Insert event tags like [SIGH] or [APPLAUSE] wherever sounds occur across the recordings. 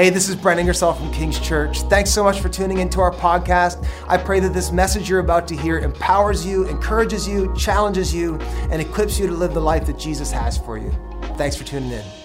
Hey, this is Brent Ingersoll from King's Church. Thanks so much for tuning into our podcast. I pray that this message you're about to hear empowers you, encourages you, challenges you, and equips you to live the life that Jesus has for you. Thanks for tuning in.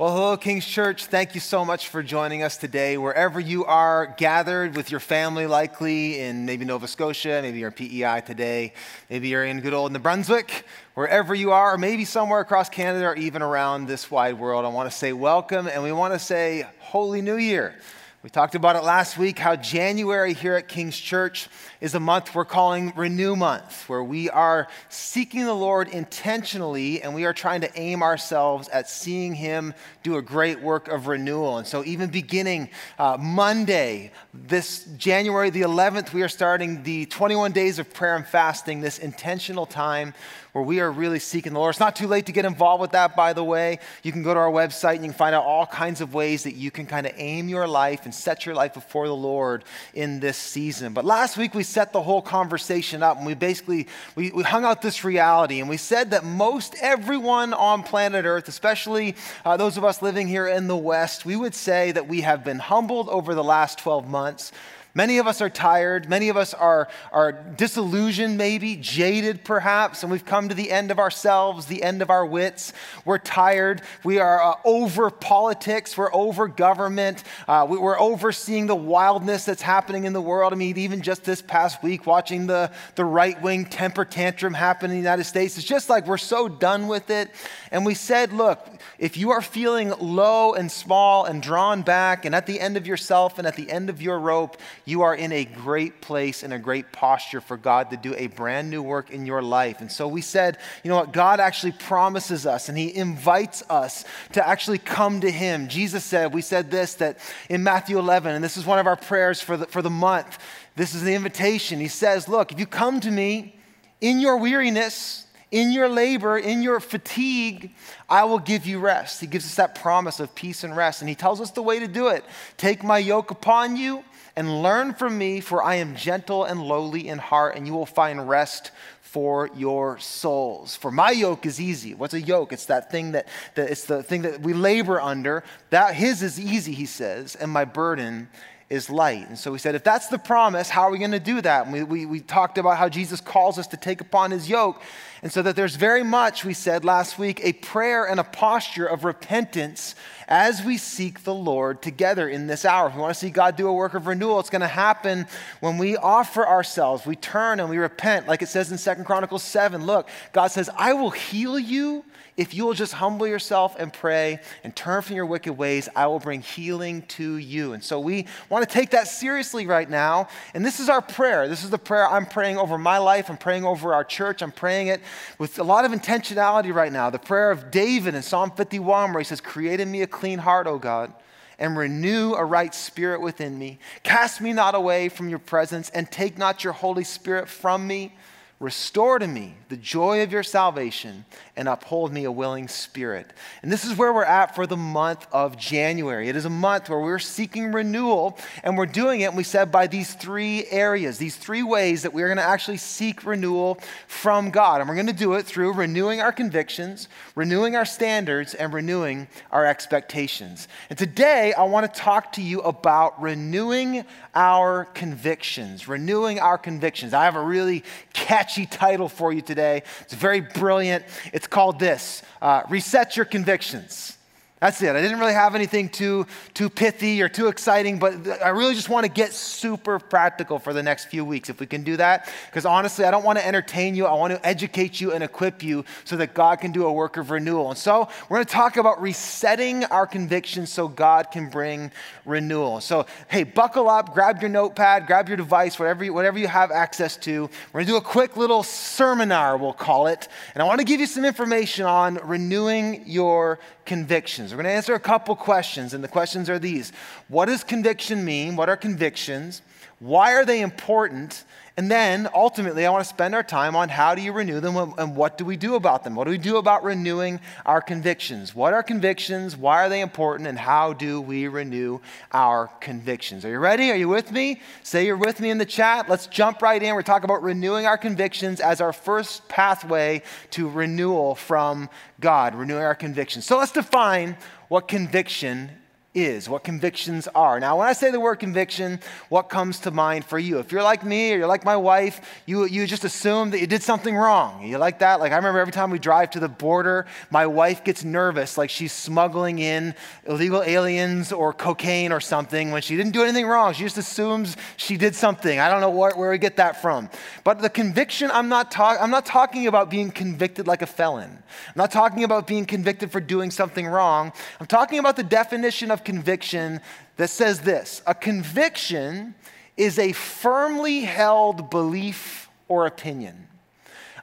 Well, hello, King's Church. Thank you so much for joining us today. Wherever you are gathered with your family, likely in maybe Nova Scotia, maybe you're in PEI today, maybe you're in good old New Brunswick, wherever you are, or maybe somewhere across Canada or even around this wide world, I want to say welcome and we want to say Holy New Year. We talked about it last week how January here at King's Church is a month we're calling Renew Month, where we are seeking the Lord intentionally and we are trying to aim ourselves at seeing Him do a great work of renewal. And so, even beginning uh, Monday, this January the 11th, we are starting the 21 days of prayer and fasting, this intentional time where we are really seeking the Lord. It's not too late to get involved with that, by the way. You can go to our website and you can find out all kinds of ways that you can kind of aim your life and set your life before the Lord in this season. But last week we set the whole conversation up and we basically we, we hung out this reality and we said that most everyone on planet Earth, especially uh, those of us living here in the West, we would say that we have been humbled over the last 12 months Many of us are tired. Many of us are, are disillusioned, maybe, jaded perhaps, and we've come to the end of ourselves, the end of our wits. We're tired. We are uh, over politics. We're over government. Uh, we, are overseeing the wildness that's happening in the world. I mean, even just this past week, watching the, the right wing temper tantrum happen in the United States, it's just like we're so done with it. And we said, look, if you are feeling low and small and drawn back and at the end of yourself and at the end of your rope, you are in a great place and a great posture for God to do a brand new work in your life. And so we said, you know what? God actually promises us and He invites us to actually come to Him. Jesus said, we said this that in Matthew 11, and this is one of our prayers for the, for the month. This is the invitation. He says, Look, if you come to me in your weariness, in your labor, in your fatigue, I will give you rest. He gives us that promise of peace and rest. And he tells us the way to do it. Take my yoke upon you and learn from me, for I am gentle and lowly in heart, and you will find rest for your souls. For my yoke is easy. What's a yoke? It's that thing that, that it's the thing that we labor under. That his is easy, he says, and my burden is light. And so we said, if that's the promise, how are we going to do that? And we, we, we talked about how Jesus calls us to take upon his yoke. And so that there's very much, we said last week, a prayer and a posture of repentance as we seek the Lord together in this hour. If we want to see God do a work of renewal, it's going to happen when we offer ourselves, we turn and we repent, like it says in Second Chronicles 7. Look, God says, I will heal you if you will just humble yourself and pray and turn from your wicked ways, I will bring healing to you. And so we want to take that seriously right now. And this is our prayer. This is the prayer I'm praying over my life. I'm praying over our church. I'm praying it with a lot of intentionality right now. The prayer of David in Psalm 51, where he says, Create in me a clean heart, O God and renew a right spirit within me. Cast me not away from your presence, and take not your Holy Spirit from me. Restore to me the joy of your salvation and uphold me a willing spirit. And this is where we're at for the month of January. It is a month where we're seeking renewal, and we're doing it, and we said, by these three areas, these three ways that we're going to actually seek renewal from God. And we're going to do it through renewing our convictions, renewing our standards, and renewing our expectations. And today, I want to talk to you about renewing our convictions. Renewing our convictions. I have a really catchy catchy title for you today. It's very brilliant. It's called this uh, Reset Your Convictions. That's it. I didn't really have anything too, too pithy or too exciting, but I really just want to get super practical for the next few weeks if we can do that. Because honestly, I don't want to entertain you. I want to educate you and equip you so that God can do a work of renewal. And so we're going to talk about resetting our convictions so God can bring renewal. So, hey, buckle up, grab your notepad, grab your device, whatever you, whatever you have access to. We're going to do a quick little seminar, we'll call it. And I want to give you some information on renewing your convictions. We're going to answer a couple questions, and the questions are these What does conviction mean? What are convictions? Why are they important? And then ultimately, I want to spend our time on how do you renew them and what do we do about them? What do we do about renewing our convictions? What are convictions? Why are they important? And how do we renew our convictions? Are you ready? Are you with me? Say you're with me in the chat. Let's jump right in. We're talking about renewing our convictions as our first pathway to renewal from God, renewing our convictions. So let's define what conviction is, what convictions are. Now, when I say the word conviction, what comes to mind for you? If you're like me or you're like my wife, you, you just assume that you did something wrong. You like that? Like, I remember every time we drive to the border, my wife gets nervous, like she's smuggling in illegal aliens or cocaine or something when she didn't do anything wrong. She just assumes she did something. I don't know where, where we get that from. But the conviction, I'm not, talk, I'm not talking about being convicted like a felon. I'm not talking about being convicted for doing something wrong. I'm talking about the definition of of conviction that says this a conviction is a firmly held belief or opinion.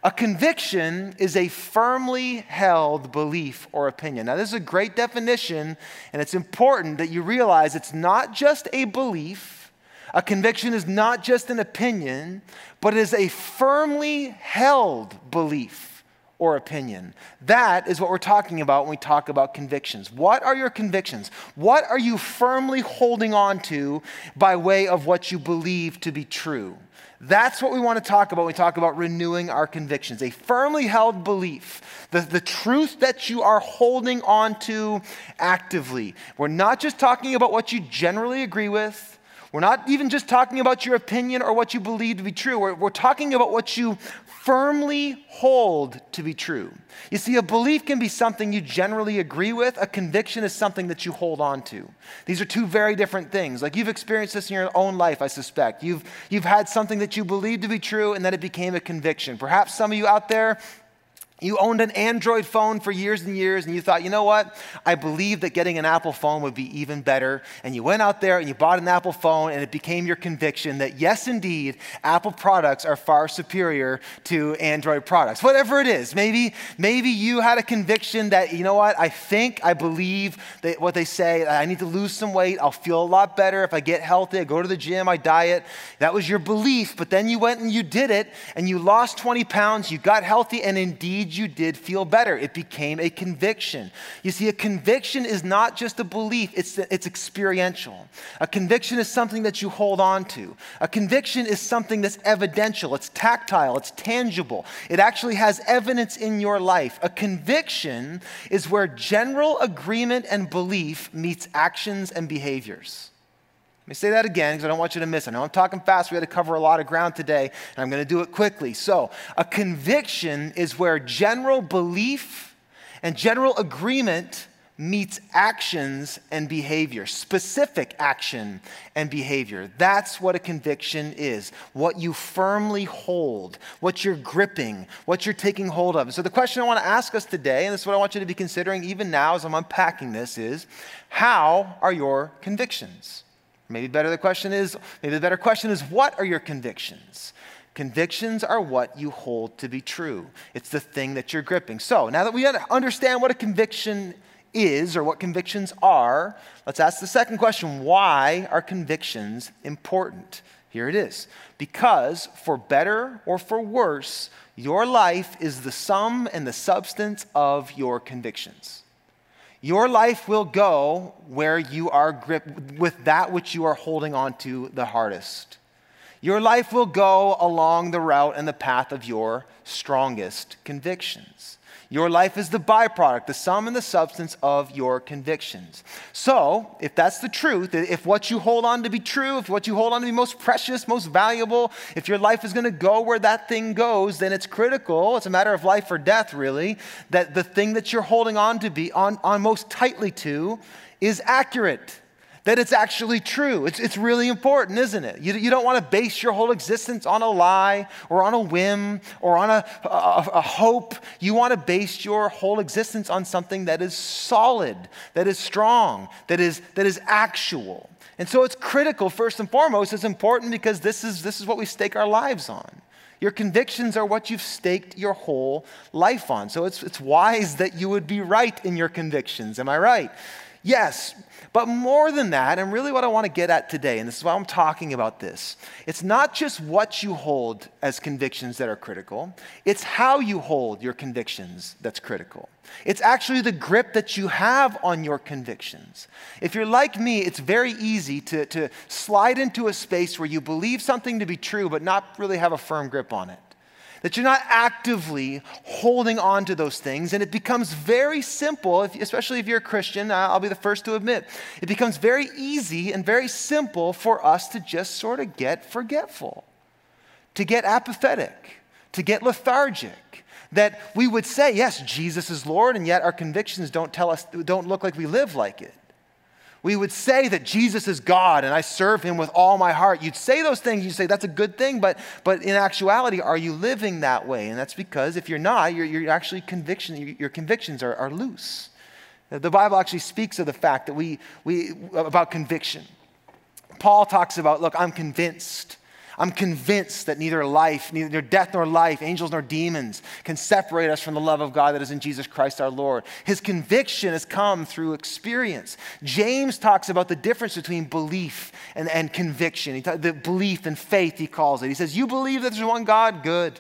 A conviction is a firmly held belief or opinion. Now, this is a great definition, and it's important that you realize it's not just a belief. A conviction is not just an opinion, but it is a firmly held belief or opinion. That is what we're talking about when we talk about convictions. What are your convictions? What are you firmly holding on to by way of what you believe to be true? That's what we want to talk about when we talk about renewing our convictions. A firmly held belief, the, the truth that you are holding on to actively. We're not just talking about what you generally agree with. We're not even just talking about your opinion or what you believe to be true. We're, we're talking about what you firmly hold to be true. You see, a belief can be something you generally agree with, a conviction is something that you hold on to. These are two very different things. Like you've experienced this in your own life, I suspect. You've, you've had something that you believed to be true and then it became a conviction. Perhaps some of you out there, you owned an Android phone for years and years, and you thought, you know what? I believe that getting an Apple phone would be even better. And you went out there and you bought an Apple phone, and it became your conviction that, yes, indeed, Apple products are far superior to Android products. Whatever it is, maybe, maybe you had a conviction that, you know what? I think, I believe that what they say, I need to lose some weight. I'll feel a lot better if I get healthy. I go to the gym, I diet. That was your belief, but then you went and you did it, and you lost 20 pounds, you got healthy, and indeed, you did feel better. It became a conviction. You see, a conviction is not just a belief, it's, it's experiential. A conviction is something that you hold on to. A conviction is something that's evidential, it's tactile, it's tangible. It actually has evidence in your life. A conviction is where general agreement and belief meets actions and behaviors. Let me say that again because I don't want you to miss it. I know I'm talking fast. We had to cover a lot of ground today, and I'm going to do it quickly. So, a conviction is where general belief and general agreement meets actions and behavior, specific action and behavior. That's what a conviction is. What you firmly hold, what you're gripping, what you're taking hold of. so the question I want to ask us today, and this is what I want you to be considering even now as I'm unpacking this, is how are your convictions? Maybe better the question is, maybe the better question is, what are your convictions? Convictions are what you hold to be true. It's the thing that you're gripping. So now that we understand what a conviction is or what convictions are, let's ask the second question why are convictions important? Here it is. Because for better or for worse, your life is the sum and the substance of your convictions. Your life will go where you are gripped with that which you are holding on to the hardest. Your life will go along the route and the path of your strongest convictions. Your life is the byproduct, the sum and the substance of your convictions. So, if that's the truth, if what you hold on to be true, if what you hold on to be most precious, most valuable, if your life is going to go where that thing goes, then it's critical. It's a matter of life or death, really, that the thing that you're holding on to be on, on most tightly to is accurate that it's actually true. It's, it's really important, isn't it? You, you don't want to base your whole existence on a lie or on a whim or on a, a, a hope. You want to base your whole existence on something that is solid, that is strong, that is, that is actual. And so it's critical, first and foremost, it's important because this is, this is what we stake our lives on. Your convictions are what you've staked your whole life on. So it's, it's wise that you would be right in your convictions. Am I right? Yes, but more than that, and really what I want to get at today, and this is why I'm talking about this, it's not just what you hold as convictions that are critical, it's how you hold your convictions that's critical. It's actually the grip that you have on your convictions. If you're like me, it's very easy to, to slide into a space where you believe something to be true, but not really have a firm grip on it. That you're not actively holding on to those things. And it becomes very simple, if, especially if you're a Christian, I'll be the first to admit, it becomes very easy and very simple for us to just sort of get forgetful, to get apathetic, to get lethargic. That we would say, yes, Jesus is Lord, and yet our convictions don't tell us, don't look like we live like it we would say that Jesus is God and I serve him with all my heart. You'd say those things, you'd say that's a good thing, but, but in actuality, are you living that way? And that's because if you're not, you're, you're actually conviction, your convictions are, are loose. The Bible actually speaks of the fact that we, we about conviction. Paul talks about, look, I'm convinced I'm convinced that neither life, neither death nor life, angels nor demons can separate us from the love of God that is in Jesus Christ our Lord. His conviction has come through experience. James talks about the difference between belief and, and conviction. He talk, the belief and faith, he calls it. He says, You believe that there's one God? Good.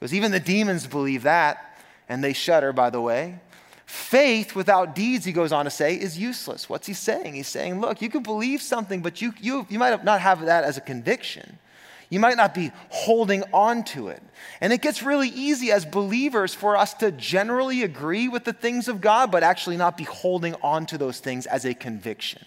Because even the demons believe that, and they shudder, by the way. Faith without deeds, he goes on to say, is useless. What's he saying? He's saying, look, you can believe something, but you, you, you might not have that as a conviction. You might not be holding on to it. And it gets really easy as believers for us to generally agree with the things of God, but actually not be holding on to those things as a conviction.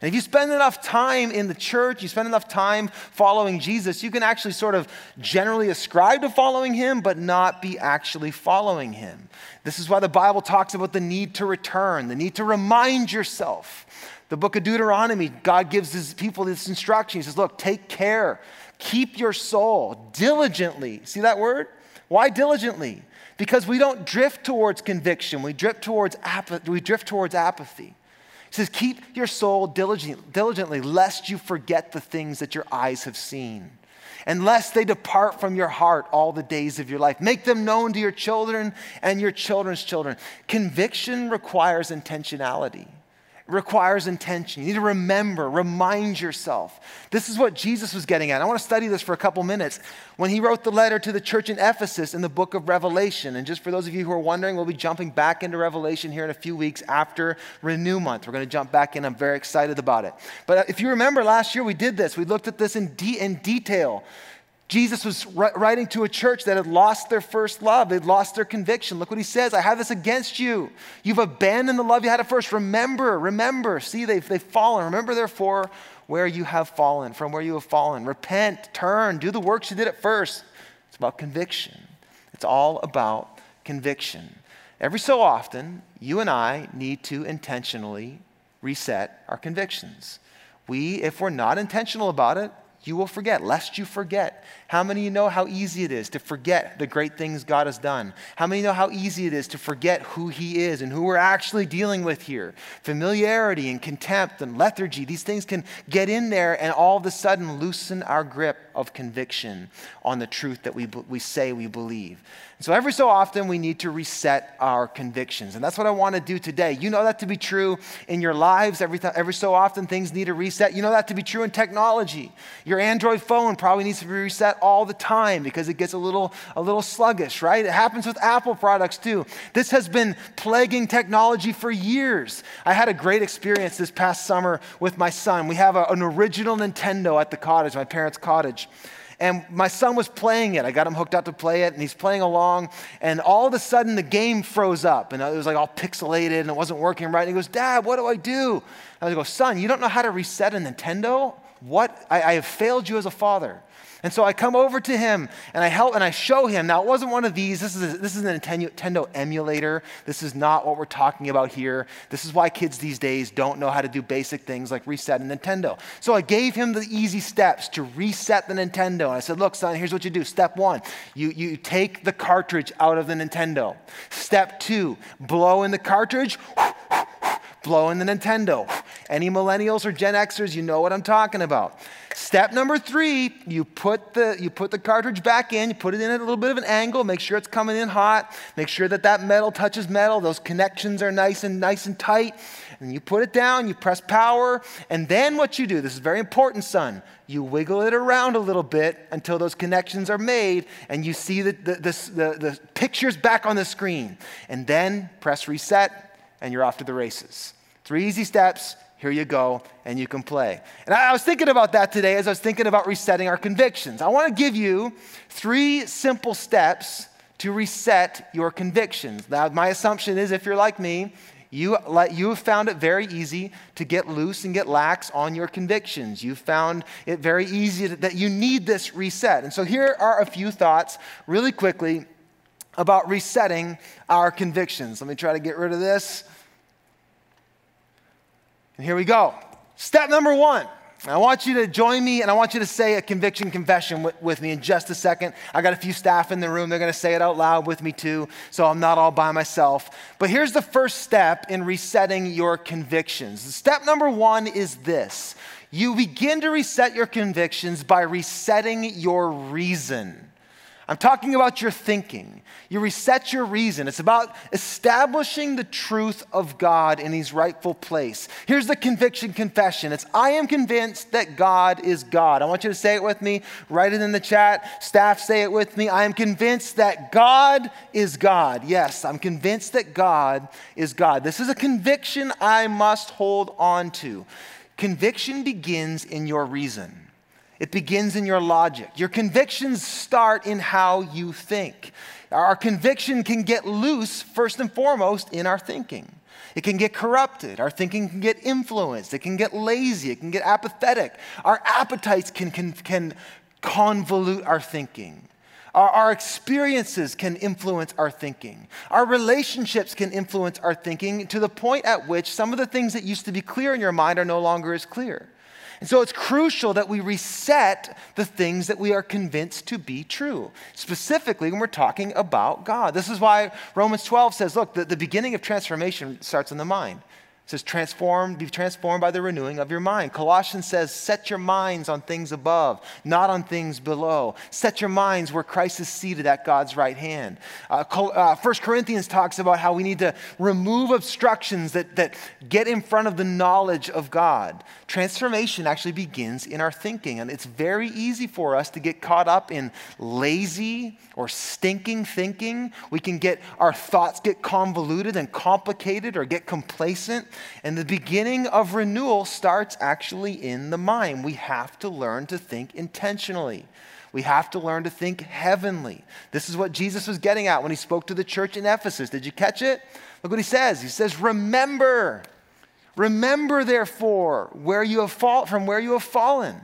And if you spend enough time in the church, you spend enough time following Jesus, you can actually sort of generally ascribe to following him, but not be actually following him. This is why the Bible talks about the need to return, the need to remind yourself. The book of Deuteronomy, God gives his people this instruction. He says, Look, take care Keep your soul diligently. See that word? Why diligently? Because we don't drift towards conviction, we drift towards, apathy, we drift towards apathy. He says, Keep your soul diligently, lest you forget the things that your eyes have seen, and lest they depart from your heart all the days of your life. Make them known to your children and your children's children. Conviction requires intentionality requires intention. You need to remember, remind yourself. This is what Jesus was getting at. I want to study this for a couple minutes. When he wrote the letter to the church in Ephesus in the book of Revelation, and just for those of you who are wondering, we'll be jumping back into Revelation here in a few weeks after Renew Month. We're going to jump back in. I'm very excited about it. But if you remember last year, we did this. We looked at this in, de- in detail. Jesus was writing to a church that had lost their first love. They'd lost their conviction. Look what he says I have this against you. You've abandoned the love you had at first. Remember, remember. See, they've, they've fallen. Remember, therefore, where you have fallen, from where you have fallen. Repent, turn, do the works you did at first. It's about conviction. It's all about conviction. Every so often, you and I need to intentionally reset our convictions. We, if we're not intentional about it, you will forget, lest you forget. How many of you know how easy it is to forget the great things God has done? How many know how easy it is to forget who He is and who we're actually dealing with here? Familiarity and contempt and lethargy, these things can get in there and all of a sudden loosen our grip of conviction on the truth that we, we say we believe. So every so often, we need to reset our convictions. And that's what I want to do today. You know that to be true in your lives. Every, th- every so often, things need a reset. You know that to be true in technology. Your Android phone probably needs to be reset all the time because it gets a little, a little sluggish, right? It happens with Apple products too. This has been plaguing technology for years. I had a great experience this past summer with my son. We have a, an original Nintendo at the cottage, my parents' cottage. And my son was playing it. I got him hooked up to play it, and he's playing along. And all of a sudden, the game froze up, and it was like all pixelated, and it wasn't working right. And he goes, Dad, what do I do? I go, Son, you don't know how to reset a Nintendo? What? I, I have failed you as a father. And so I come over to him and I help and I show him. Now, it wasn't one of these. This is, a, this is a Nintendo emulator. This is not what we're talking about here. This is why kids these days don't know how to do basic things like reset a Nintendo. So I gave him the easy steps to reset the Nintendo. And I said, Look, son, here's what you do. Step one, you, you take the cartridge out of the Nintendo. Step two, blow in the cartridge [LAUGHS] blow in the Nintendo. Any millennials or Gen Xers, you know what I'm talking about. Step number three, you put, the, you put the cartridge back in, you put it in at a little bit of an angle, make sure it's coming in hot, make sure that that metal touches metal, those connections are nice and nice and tight. And you put it down, you press power, and then what you do, this is very important, son, you wiggle it around a little bit until those connections are made, and you see the, the, the, the, the pictures back on the screen. And then press reset, and you're off to the races. Three easy steps. Here you go, and you can play. And I was thinking about that today as I was thinking about resetting our convictions. I want to give you three simple steps to reset your convictions. Now, my assumption is if you're like me, you, you have found it very easy to get loose and get lax on your convictions. You found it very easy that you need this reset. And so here are a few thoughts really quickly about resetting our convictions. Let me try to get rid of this. And here we go. Step number one. I want you to join me and I want you to say a conviction confession with, with, me in just a second. I got a few staff in the room. They're going to say it out loud with me too, so I'm not all by myself. But here's the first step in resetting your convictions. Step number one is this you begin to reset your convictions by resetting your reason. I'm talking about your thinking. You reset your reason. It's about establishing the truth of God in his rightful place. Here's the conviction confession it's I am convinced that God is God. I want you to say it with me. Write it in the chat. Staff, say it with me. I am convinced that God is God. Yes, I'm convinced that God is God. This is a conviction I must hold on to. Conviction begins in your reason. It begins in your logic. Your convictions start in how you think. Our conviction can get loose, first and foremost, in our thinking. It can get corrupted. Our thinking can get influenced. It can get lazy. It can get apathetic. Our appetites can, can, can convolute our thinking. Our, our, experiences can influence our thinking. Our relationships can influence our thinking to the point at which some of the things that used to be clear in your mind are no longer as clear. And so it's crucial that we reset the things that we are convinced to be true, specifically when we're talking about God. This is why Romans 12 says, look, the, the beginning of transformation starts in the mind says, transform, be transformed by the renewing of your mind. Colossians says, set your minds on things above, not on things below. Set your minds where Christ is seated at God's right hand. Uh, uh, 1 Corinthians talks about how we need to remove obstructions that, that get in front of the knowledge of God. Transformation actually begins in our thinking, and it's very easy for us to get caught up in lazy or stinking thinking. We can get our thoughts get convoluted and complicated or get complacent. And the beginning of renewal starts actually in the mind. We have to learn to think intentionally. We have to learn to think heavenly. This is what Jesus was getting at when he spoke to the church in Ephesus. Did you catch it? Look what he says. He says, Remember, remember therefore where you have fall, from where you have fallen.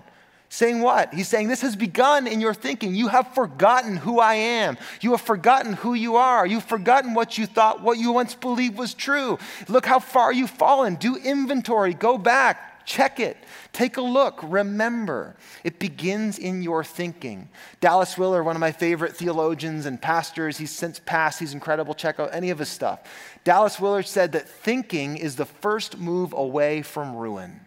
Saying what? He's saying this has begun in your thinking. You have forgotten who I am. You have forgotten who you are. You've forgotten what you thought, what you once believed was true. Look how far you've fallen. Do inventory. Go back. Check it. Take a look. Remember. It begins in your thinking. Dallas Willard, one of my favorite theologians and pastors, he's since passed. He's incredible. Check out any of his stuff. Dallas Willard said that thinking is the first move away from ruin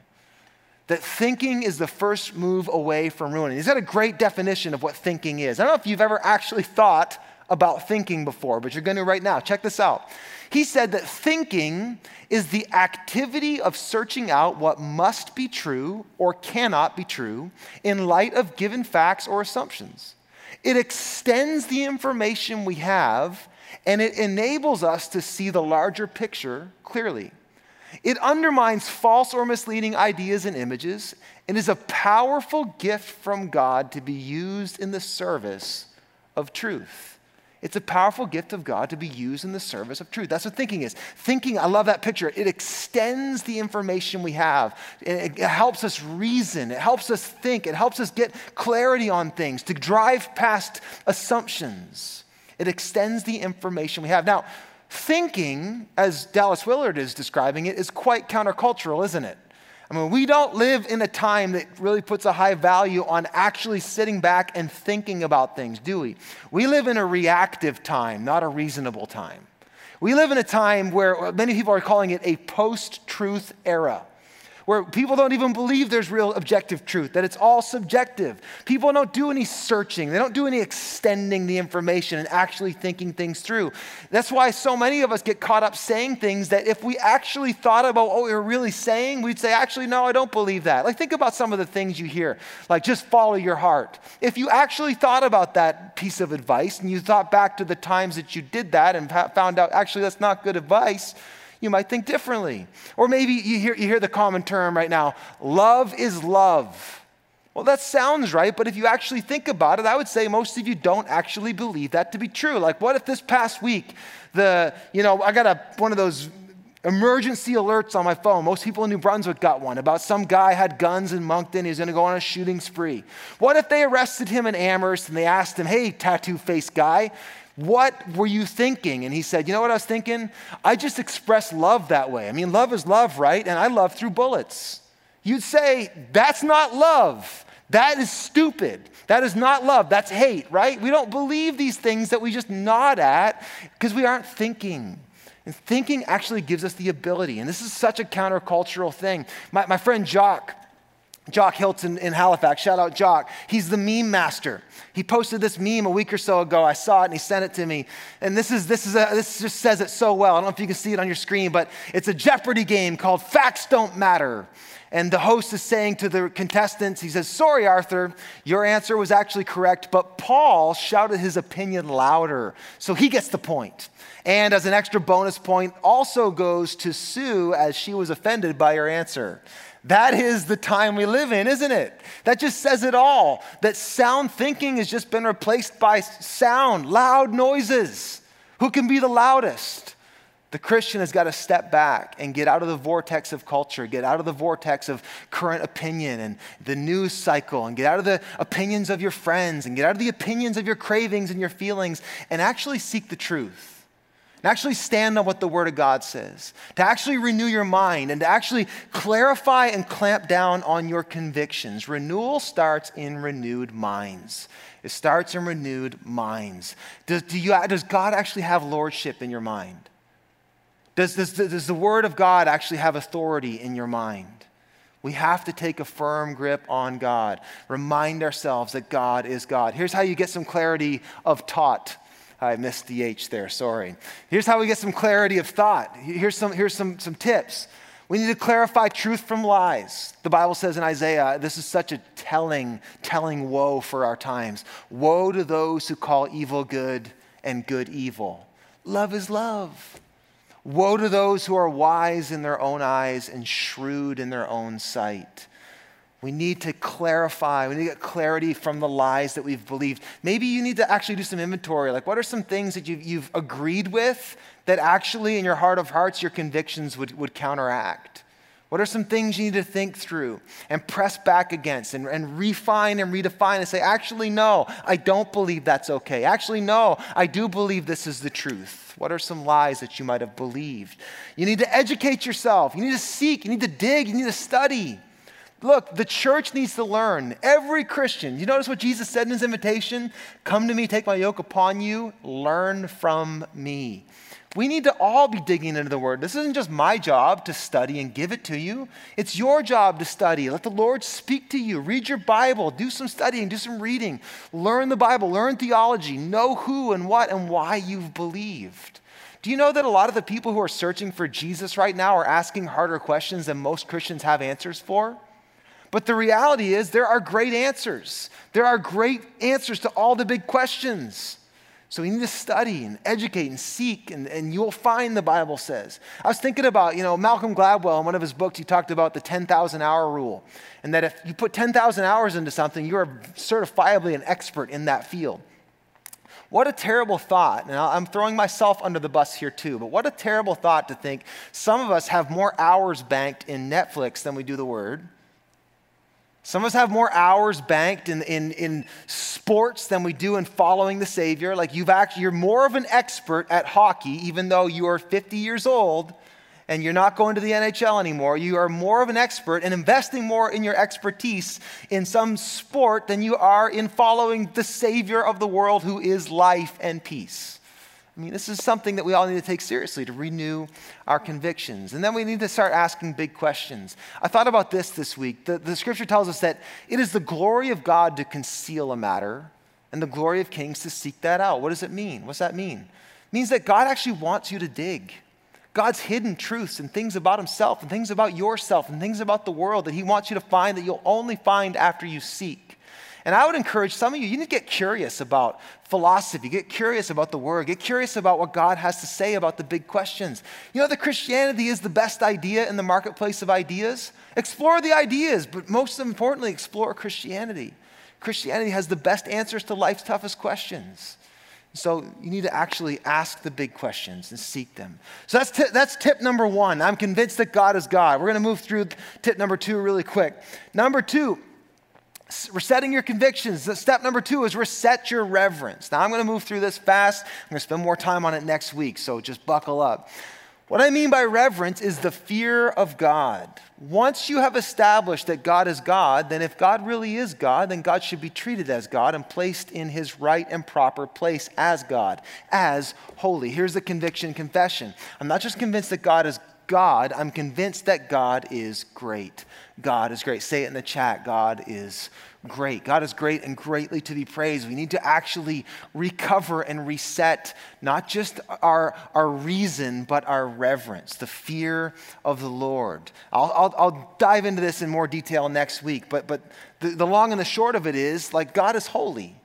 that thinking is the first move away from ruin. He's got a great definition of what thinking is. I don't know if you've ever actually thought about thinking before, but you're going to right now. Check this out. He said that thinking is the activity of searching out what must be true or cannot be true in light of given facts or assumptions. It extends the information we have and it enables us to see the larger picture clearly. It undermines false or misleading ideas and images and is a powerful gift from God to be used in the service of truth. It's a powerful gift of God to be used in the service of truth. That's what thinking is. Thinking, I love that picture. It extends the information we have. It, helps us reason. It helps us think. It helps us get clarity on things, to drive past assumptions. It extends the information we have. Now, thinking, as Dallas Willard is describing it, is quite countercultural, isn't it? I mean, we don't live in a time that really puts a high value on actually sitting back and thinking about things, do we? We live in a reactive time, not a reasonable time. We live in a time where many people are calling it a post truth era where people don't even believe there's real objective truth, that it's all subjective. People don't do any searching, they don't do any extending the information and actually thinking things through. That's why so many of us get caught up saying things that if we actually thought about what we were really saying, we'd say, actually, no, I don't believe that. Like, think about some of the things you hear, like just follow your heart. If you actually thought about that piece of advice and you thought back to the times that you did that and found out, actually, that's not good advice you might think differently. Or maybe you hear, you hear the common term right now love is love. Well, that sounds right, but if you actually think about it, I would say most of you don't actually believe that to be true. Like, what if this past week, the, you know, I got a, one of those emergency alerts on my phone. Most people in New Brunswick got one about some guy had guns in Moncton. He's going to go on a shooting spree. What if they arrested him in Amherst and they asked him, hey, tattoo face guy, what were you thinking? And he said, You know what I was thinking? I just express love that way. I mean, love is love, right? And I love through bullets. You'd say, That's not love. That is stupid. That is not love. That's hate, right? We don't believe these things that we just nod at because we aren't thinking. And thinking actually gives us the ability. And this is such a countercultural thing. My, my friend Jock, Jock Hilton in Halifax, shout out Jock. He's the meme master. He posted this meme a week or so ago. I saw it and he sent it to me. And this is this is a, this just says it so well. I don't know if you can see it on your screen, but it's a Jeopardy game called Facts Don't Matter. And the host is saying to the contestants, he says, Sorry, Arthur, your answer was actually correct, but Paul shouted his opinion louder. So he gets the point. And as an extra bonus point, also goes to Sue as she was offended by your answer. That is the time we live in, isn't it? That just says it all. That sound thinking has just been replaced by sound, loud noises. Who can be the loudest? The Christian has got to step back and get out of the vortex of culture, get out of the vortex of current opinion and the news cycle, and get out of the opinions of your friends, and get out of the opinions of your cravings and your feelings, and actually seek the truth actually stand on what the Word of God says, to actually renew your mind, and to actually clarify and clamp down on your convictions. Renewal starts in renewed minds. It starts in renewed minds. Does, do you, does God actually have lordship in your mind? Does, does, does the Word of God actually have authority in your mind? We have to take a firm grip on God. Remind ourselves that God is God. Here's how you get some clarity of taught I missed the H there, sorry. Here's how we get some clarity of thought. Here's some, here's some, some tips. We need to clarify truth from lies. The Bible says in Isaiah, this is such a telling, telling woe for our times. Woe to those who call evil good and good evil. Love is love. Woe to those who are wise in their own eyes and shrewd in their own sight. We need to clarify. We need to get clarity from the lies that we've believed. Maybe you need to actually do some inventory. Like, what are some things that you've, you've agreed with that actually, in your heart of hearts, your convictions would, would counteract? What are some things you need to think through and press back against and, and refine and redefine and say, actually, no, I don't believe that's okay. Actually, no, I do believe this is the truth. What are some lies that you might have believed? You need to educate yourself. You need to seek. You need to dig. You need to study. Look, the church needs to learn. Every Christian, you notice what Jesus said in his invitation? Come to me, take my yoke upon you, learn from me. We need to all be digging into the word. This isn't just my job to study and give it to you. It's your job to study. Let the Lord speak to you. Read your Bible, do some studying, do some reading. Learn the Bible, learn theology, know who and what and why you've believed. Do you know that a lot of the people who are searching for Jesus right now are asking harder questions than most Christians have answers for? But the reality is, there are great answers. There are great answers to all the big questions. So we need to study and educate and seek, and, and you'll find, the Bible says. I was thinking about, you know, Malcolm Gladwell in one of his books, he talked about the 10,000 hour rule. And that if you put 10,000 hours into something, you're certifiably an expert in that field. What a terrible thought. Now, I'm throwing myself under the bus here too, but what a terrible thought to think some of us have more hours banked in Netflix than we do the Word some of us have more hours banked in, in, in sports than we do in following the Savior. Like you've actually, you're more of an expert at hockey, even though you are 50 years old and you're not going to the NHL anymore. You are more of an expert and investing more in your expertise in some sport than you are in following the Savior of the world who is life and peace. I mean, this is something that we all need to take seriously to renew our convictions. And then we need to start asking big questions. I thought about this this week. The, the scripture tells us that it is the glory of God to conceal a matter and the glory of kings to seek that out. What does it mean? What's that mean? It means that God actually wants you to dig. God's hidden truths and things about himself and things about yourself and things about the world that he wants you to find that you'll only find after you seek. And I would encourage some of you, you need to get curious about philosophy, get curious about the word, get curious about what God has to say about the big questions. You know that Christianity is the best idea in the marketplace of ideas? Explore the ideas, but most importantly, explore Christianity. Christianity has the best answers to life's toughest questions. So you need to actually ask the big questions and seek them. So that's, t- that's tip number one. I'm convinced that God is God. We're going to move through tip number two really quick. Number two, resetting your convictions. Step number two is reset your reverence. Now I'm going to move through this fast. I'm going to spend more time on it next week, so just buckle up. What I mean by reverence is the fear of God. Once you have established that God is God, then if God really is God, then God should be treated as God and placed in his right and proper place as God, as holy. Here's the conviction confession. I'm not just convinced that God is God, I'm convinced that God is great. God is great. Say it in the chat God is great. God is great and greatly to be praised. We need to actually recover and reset not just our, our reason, but our reverence, the fear of the Lord. I'll, I'll, I'll dive into this in more detail next week, but, but the, the long and the short of it is like God is holy.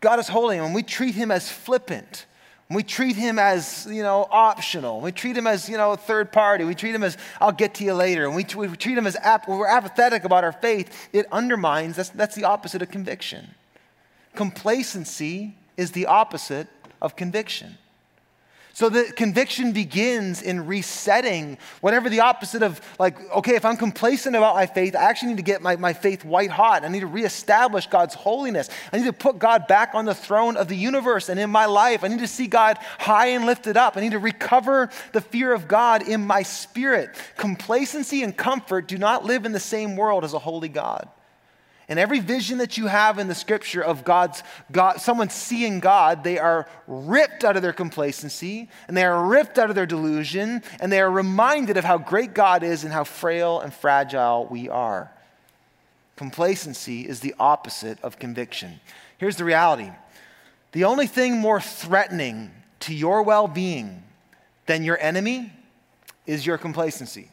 God is holy, and when we treat him as flippant, we treat him as, you know, optional. We treat him as, you know, third party. We treat him as, I'll get to you later. And we, we treat him as, ap- we're apathetic about our faith. It undermines, that's, that's the opposite of conviction. Complacency is the opposite of conviction. So the conviction begins in resetting whatever the opposite of, like, okay, if I'm complacent about my faith, I actually need to get my, my faith white hot. I need to reestablish God's holiness. I need to put God back on the throne of the universe and in my life. I need to see God high and lifted up. I need to recover the fear of God in my spirit. Complacency and comfort do not live in the same world as a holy God. And every vision that you have in the scripture of God's God, someone seeing God, they are ripped out of their complacency and they are ripped out of their delusion and they are reminded of how great God is and how frail and fragile we are. Complacency is the opposite of conviction. Here's the reality the only thing more threatening to your well being than your enemy is your complacency.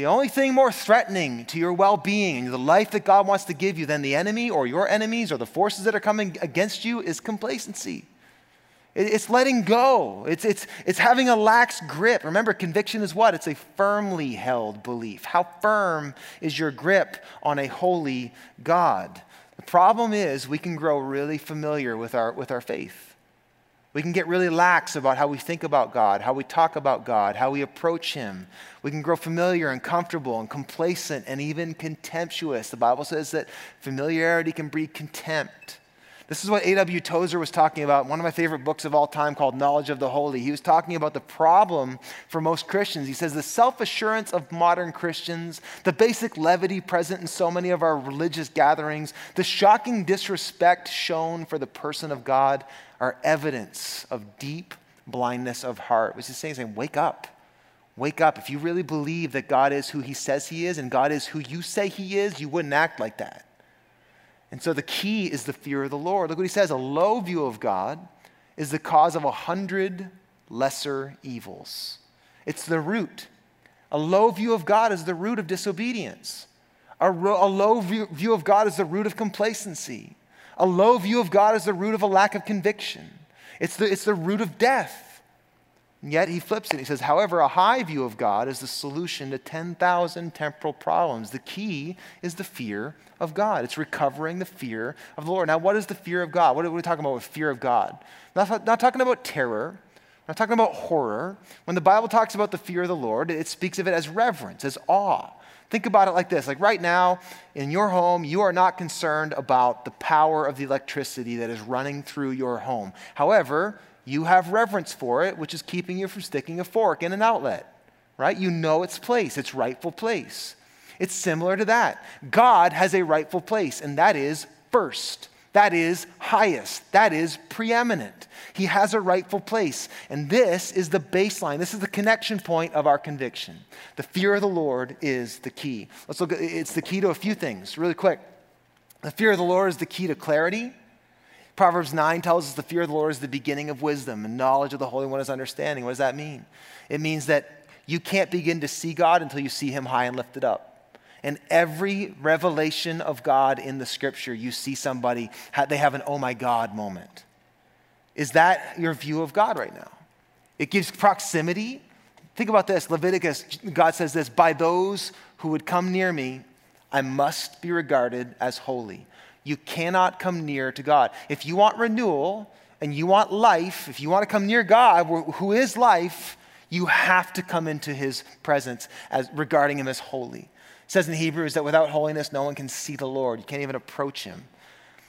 The only thing more threatening to your well being, the life that God wants to give you, than the enemy or your enemies or the forces that are coming against you is complacency. It's letting go. It's, it's, it's having a lax grip. Remember, conviction is what? It's a firmly held belief. How firm is your grip on a holy God? The problem is we can grow really familiar with our, with our faith. We can get really lax about how we think about God, how we talk about God, how we approach Him. We can grow familiar and comfortable and complacent and even contemptuous. The Bible says that familiarity can breed contempt. This is what A.W. Tozer was talking about, one of my favorite books of all time called Knowledge of the Holy. He was talking about the problem for most Christians. He says the self assurance of modern Christians, the basic levity present in so many of our religious gatherings, the shocking disrespect shown for the person of God are evidence of deep blindness of heart. Which is saying, saying, wake up. Wake up. If you really believe that God is who he says he is and God is who you say he is, you wouldn't act like that. And so the key is the fear of the Lord. Look what he says a low view of God is the cause of a hundred lesser evils. It's the root. A low view of God is the root of disobedience. A, ro- a low view, view of God is the root of complacency. A low view of God is the root of a lack of conviction, it's the, it's the root of death. And yet he flips it. He says, however, a high view of God is the solution to 10,000 temporal problems. The key is the fear of God. It's recovering the fear of the Lord. Now, what is the fear of God? What are we talking about with fear of God? Not, not talking about terror. Not talking about horror. When the Bible talks about the fear of the Lord, it speaks of it as reverence, as awe. Think about it like this like right now, in your home, you are not concerned about the power of the electricity that is running through your home. However, you have reverence for it, which is keeping you from sticking a fork in an outlet, right? You know its place, its rightful place. It's similar to that. God has a rightful place, and that is first. That is highest. That is preeminent. He has a rightful place. And this is the baseline. This is the connection point of our conviction. The fear of the Lord is the key. Let's look at it's the key to a few things really quick. The fear of the Lord is the key to clarity. Proverbs 9 tells us the fear of the Lord is the beginning of wisdom, and knowledge of the Holy One is understanding. What does that mean? It means that you can't begin to see God until you see him high and lifted up. And every revelation of God in the scripture, you see somebody, they have an oh my God moment. Is that your view of God right now? It gives proximity. Think about this Leviticus, God says this by those who would come near me, I must be regarded as holy. You cannot come near to God. If you want renewal and you want life, if you want to come near God, who is life, you have to come into his presence as regarding him as holy. It says in Hebrews that without holiness, no one can see the Lord. You can't even approach him.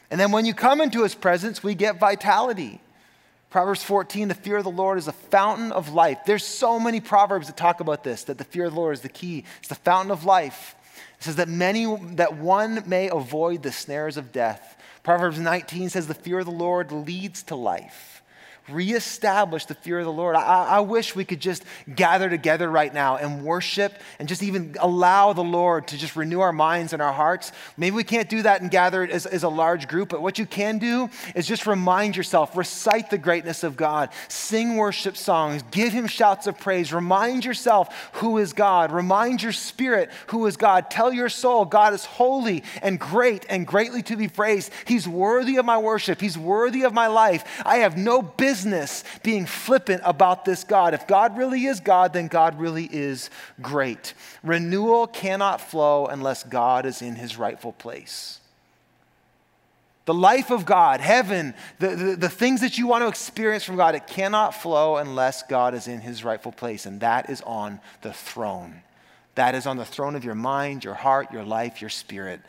And then when you come into his presence, we get vitality. Proverbs 14, the fear of the Lord is a fountain of life. There's so many proverbs that talk about this, that the fear of the Lord is the key. It's the fountain of life. It says that many that one may avoid the snares of death. Proverbs 19 says the fear of the Lord leads to life reestablish the fear of the Lord. I, I, wish we could just gather together right now and worship and just even allow the Lord to just renew our minds and our hearts. Maybe we can't do that and gather as, as a large group, but what you can do is just remind yourself, recite the greatness of God, sing worship songs, give Him shouts of praise, remind yourself who is God, remind your spirit who is God. Tell your soul, God is holy and great and greatly to be praised. He's worthy of my worship, He's worthy of my life. I have no business business being flippant about this God. If God really is God, then God really is great. Renewal cannot flow unless God is in his rightful place. The life of God, heaven, the, the, the, things that you want to experience from God, it cannot flow unless God is in his rightful place, and that is on the throne. That is on the throne of your mind, your heart, your life, your spirit.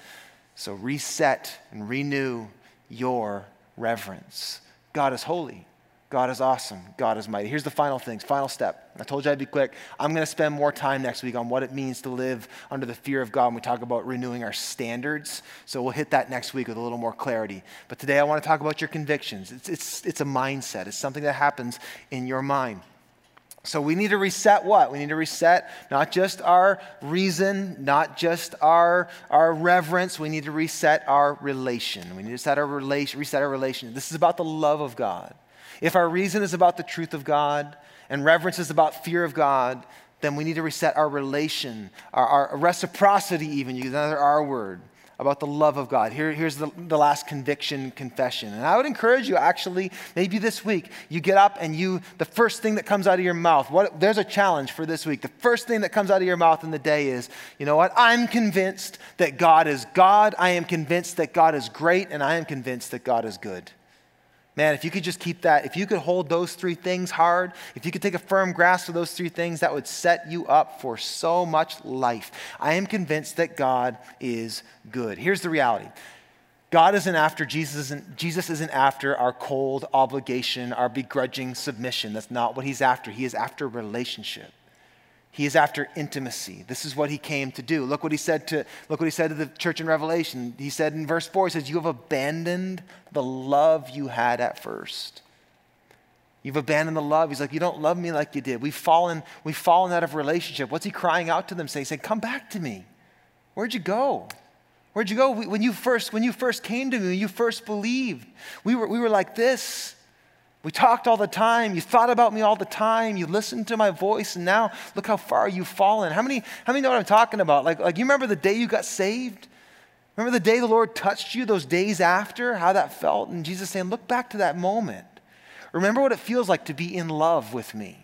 So reset and renew your reverence. God is holy. God is awesome. God is mighty. Here's the final things, final step. I told you I'd be quick. I'm going to spend more time next week on what it means to live under the fear of God when we talk about renewing our standards. So we'll hit that next week with a little more clarity. But today I want to talk about your convictions. It's, it's, it's a mindset, it's something that happens in your mind. So we need to reset what? We need to reset not just our reason, not just our, our reverence. We need to reset our relation. We need to set our reset our relation. This is about the love of God. If our reason is about the truth of God and reverence is about fear of God, then we need to reset our relation, our, our reciprocity, even, You use another R word, about the love of God. Here, here's the, the last conviction confession. And I would encourage you, actually, maybe this week, you get up and you, the first thing that comes out of your mouth, what, there's a challenge for this week. The first thing that comes out of your mouth in the day is, you know what? I'm convinced that God is God. I am convinced that God is great, and I am convinced that God is good. Man, if you could just keep that, if you could hold those three things hard, if you could take a firm grasp of those three things, that would set you up for so much life. I am convinced that God is good. Here's the reality God isn't after, Jesus isn't, Jesus isn't after our cold obligation, our begrudging submission. That's not what he's after. He is after relationship. He is after intimacy. This is what he came to do. Look what he said to look what he said to the church in Revelation. He said in verse 4, he says, You have abandoned the love you had at first. You've abandoned the love. He's like, You don't love me like you did. We've fallen, we've fallen out of relationship. What's he crying out to them saying? He said, Come back to me. Where'd you go? Where'd you go? When you first, when you first came to me, when you first believed. We were, we were like this. We talked all the time. You thought about me all the time. You listened to my voice, and now look how far you've fallen. How many, how many know what I'm talking about? Like, like you remember the day you got saved? Remember the day the Lord touched you, those days after, how that felt? And Jesus saying, Look back to that moment. Remember what it feels like to be in love with me.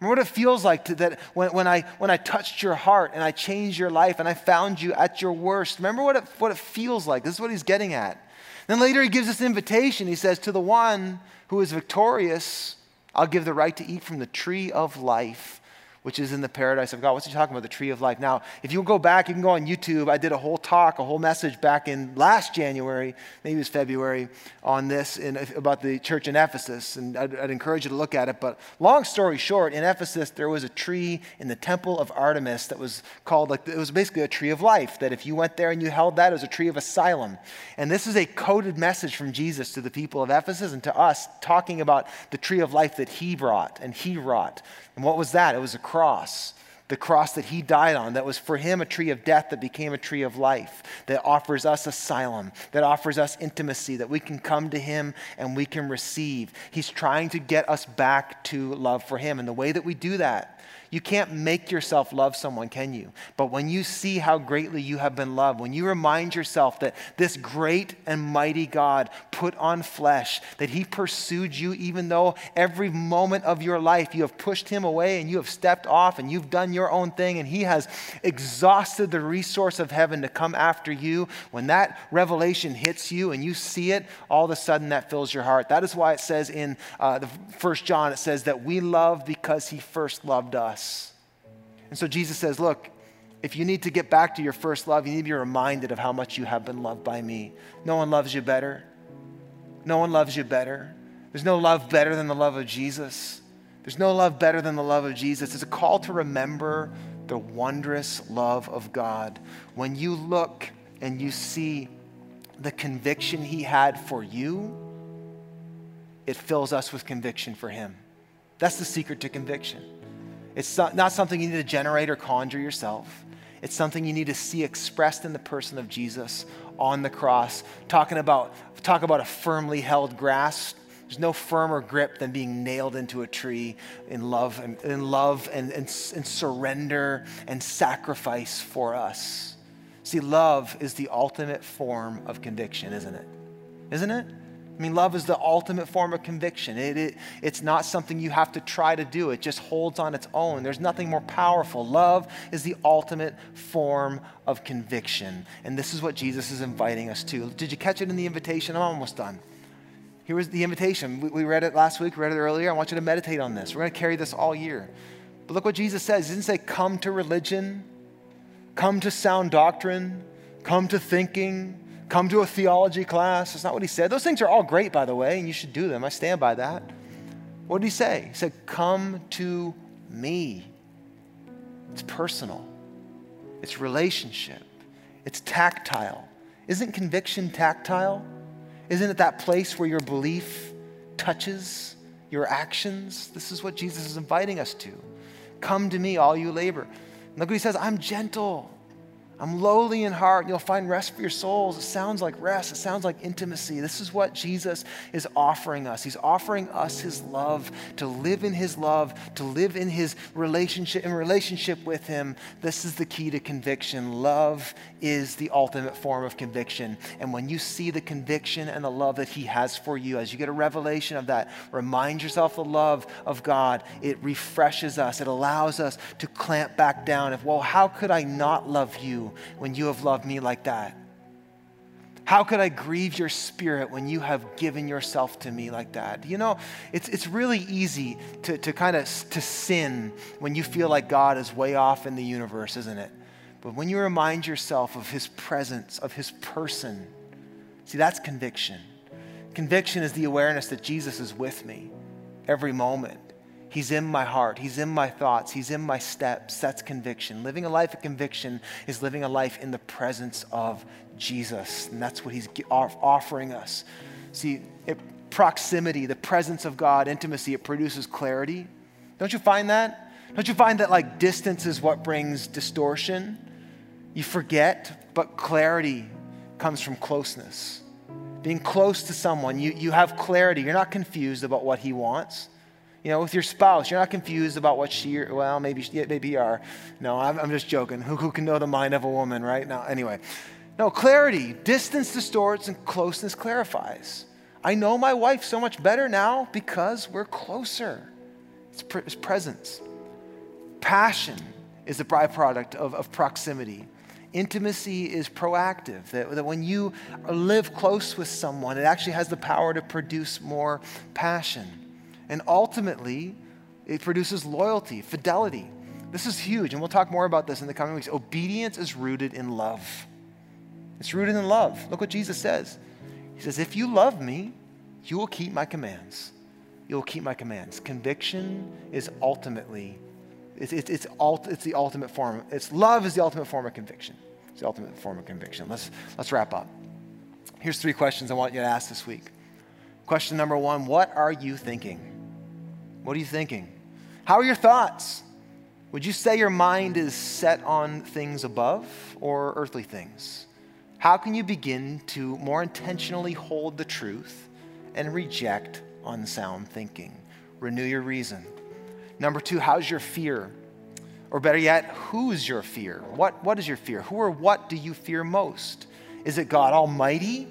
Remember what it feels like to, that when, when, I, when I touched your heart and I changed your life and I found you at your worst. Remember what it, what it feels like. This is what he's getting at. Then later he gives this invitation. He says, To the one who is victorious, I'll give the right to eat from the tree of life which is in the paradise of God. What's he talking about? The tree of life. Now, if you go back, you can go on YouTube. I did a whole talk, a whole message back in last January, maybe it was February, on this in, about the church in Ephesus. And I'd, I'd, encourage you to look at it. But long story short, in Ephesus, there was a tree in the temple of Artemis that was called, like, it was basically a tree of life. That if you went there and you held that, it was a tree of asylum. And this is a coded message from Jesus to the people of Ephesus and to us, talking about the tree of life that he brought and he wrought. And what was that? It was a cross. The cross that he died on, that was for him a tree of death that became a tree of life, that offers us asylum, that offers us intimacy, that we can come to him and we can receive. He's trying to get us back to love for him. And the way that we do that, You can't make yourself love someone, can you? But when you see how greatly you have been loved, when you remind yourself that this great and mighty God put on flesh, that he pursued you even though every moment of your life you have pushed him away and you have stepped off and you've done your own thing and he has exhausted the resource of heaven to come after you, when that revelation hits you and you see it, all of a sudden that fills your heart. That is why it says in uh, the First John, it says that we love because he first loved us. And so Jesus says, look, if you need to get back to your first love, you need to be reminded of how much you have been loved by me. No one loves you better. No one loves you better. There's no love better than the love of Jesus. There's no love better than the love of Jesus. It's a call to remember the wondrous love of God. When you look and you see the conviction he had for you, it fills us with conviction for him. That's the secret to conviction. It's not something you need to generate or conjure yourself. It's something you need to see expressed in the person of Jesus on the cross. Talking about, talk about a firmly held grasp. There's no firmer grip than being nailed into a tree in love and, in love and, and, and surrender and sacrifice for us. See, love is the ultimate form of conviction, isn't it? Isn't it? I mean, love is the ultimate form of conviction. It, it, it's not something you have to try to do, it just holds on its own. There's nothing more powerful. Love is the ultimate form of conviction. And this is what Jesus is inviting us to. Did you catch it in the invitation? I'm almost done. Here was the invitation. We, we read it last week, read it earlier. I want you to meditate on this. We're going to carry this all year. But look what Jesus says. He didn't say, come to religion, come to sound doctrine, come to thinking come to a theology class. That's not what he said. Those things are all great, by the way, and you should do them. I stand by that. What did he say? He said, Come to me. It's personal, it's relationship, it's tactile. Isn't conviction tactile? Isn't it that place where your belief touches your actions? This is what Jesus is inviting us to. Come to me, all you labor. look what he says I'm gentle I'm lowly in heart, and you'll find rest for your souls. It sounds like rest, it sounds like intimacy. This is what Jesus is offering us. He's offering us his love, to live in his love, to live in his relationship, in relationship with him. This is the key to conviction. Love is the ultimate form of conviction. And when you see the conviction and the love that he has for you, as you get a revelation of that, remind yourself the love of God. It refreshes us, it allows us to clamp back down. If, well, how could I not love you? When you have loved me like that? How could I grieve your spirit when you have given yourself to me like that? You know, it's, it's really easy to, to kind of to sin when you feel like God is way off in the universe, isn't it? But when you remind yourself of his presence, of his person, see, that's conviction. Conviction is the awareness that Jesus is with me every moment. He's in my heart. He's in my thoughts. He's in my steps. That's conviction. Living a life of conviction is living a life in the presence of Jesus. And that's what He's offering us. See, it, proximity, the presence of God, intimacy, it produces clarity. Don't you find that? Don't you find that like distance is what brings distortion? You forget, but clarity comes from closeness. Being close to someone, you, you have clarity. You're not confused about what he wants. You know, with your spouse, you're not confused about what she, well, maybe, maybe you are. No, I'm, I'm just joking. Who, who can know the mind of a woman, right? Now, anyway. No, clarity. Distance distorts and closeness clarifies. I know my wife so much better now because we're closer. It's, pre- it's presence. Passion is a byproduct of, of proximity. Intimacy is proactive, that, that when you live close with someone, it actually has the power to produce more passion. And ultimately, it produces loyalty, fidelity. This is huge, and we'll talk more about this in the coming weeks. Obedience is rooted in love. It's rooted in love. Look what Jesus says. He says, If you love me, you will keep my commands. You will keep my commands. Conviction is ultimately, it's, it's, it's, ult, it's the ultimate form. It's love is the ultimate form of conviction. It's the ultimate form of conviction. Let's, let's wrap up. Here's three questions I want you to ask this week. Question number one What are you thinking? What are you thinking? How are your thoughts? Would you say your mind is set on things above or earthly things? How can you begin to more intentionally hold the truth and reject unsound thinking? Renew your reason. Number two, how's your fear? Or better yet, who's your fear? What, what is your fear? Who or what do you fear most? Is it God Almighty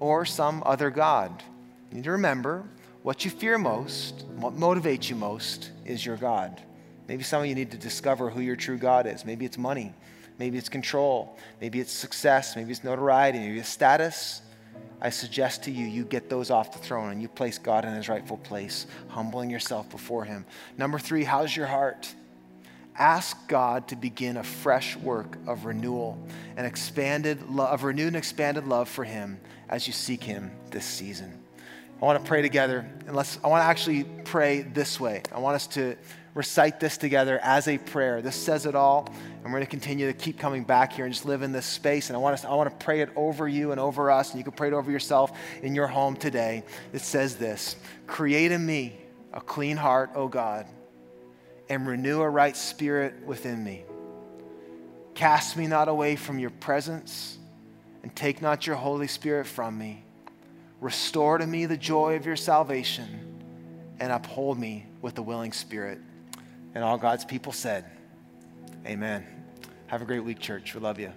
or some other God? You need to remember what you fear most, what motivates you most, is your God. Maybe some of you need to discover who your true God is. Maybe it's money. Maybe it's control. Maybe it's success. Maybe it's notoriety. Maybe it's status. I suggest to you, you get those off the throne and you place God in his rightful place, humbling yourself before him. Number three, how's your heart? Ask God to begin a fresh work of renewal and expanded love, of renewed and expanded love for him as you seek him this season. I want to pray together, and let's, I want to actually pray this way. I want us to recite this together as a prayer. This says it all, and we're going to continue to keep coming back here and just live in this space. And I want, us, I want to pray it over you and over us, and you can pray it over yourself in your home today. It says this Create in me a clean heart, O God, and renew a right spirit within me. Cast me not away from your presence, and take not your Holy Spirit from me. Restore to me the joy of your salvation and uphold me with a willing spirit. And all God's people said, Amen. Have a great week, church. We love you.